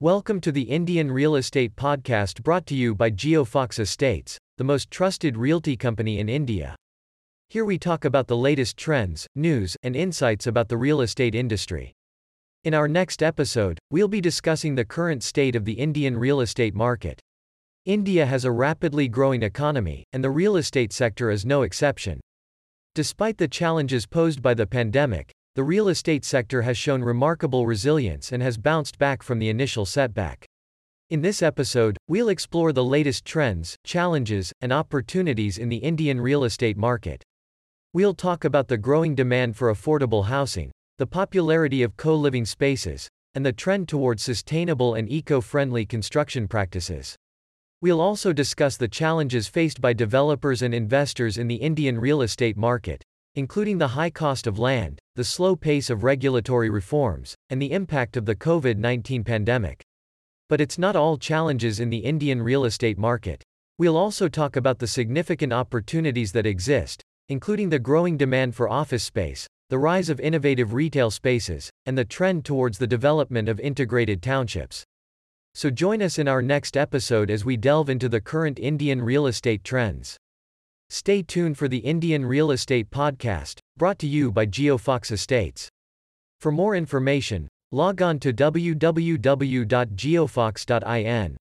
Welcome to the Indian Real Estate Podcast brought to you by GeoFox Estates, the most trusted realty company in India. Here we talk about the latest trends, news, and insights about the real estate industry. In our next episode, we'll be discussing the current state of the Indian real estate market. India has a rapidly growing economy, and the real estate sector is no exception. Despite the challenges posed by the pandemic, the real estate sector has shown remarkable resilience and has bounced back from the initial setback. In this episode, we'll explore the latest trends, challenges, and opportunities in the Indian real estate market. We'll talk about the growing demand for affordable housing, the popularity of co living spaces, and the trend towards sustainable and eco friendly construction practices. We'll also discuss the challenges faced by developers and investors in the Indian real estate market, including the high cost of land, the slow pace of regulatory reforms, and the impact of the COVID 19 pandemic. But it's not all challenges in the Indian real estate market. We'll also talk about the significant opportunities that exist, including the growing demand for office space, the rise of innovative retail spaces, and the trend towards the development of integrated townships. So join us in our next episode as we delve into the current Indian real estate trends. Stay tuned for the Indian Real Estate Podcast, brought to you by GeoFox Estates. For more information, log on to www.geofox.in.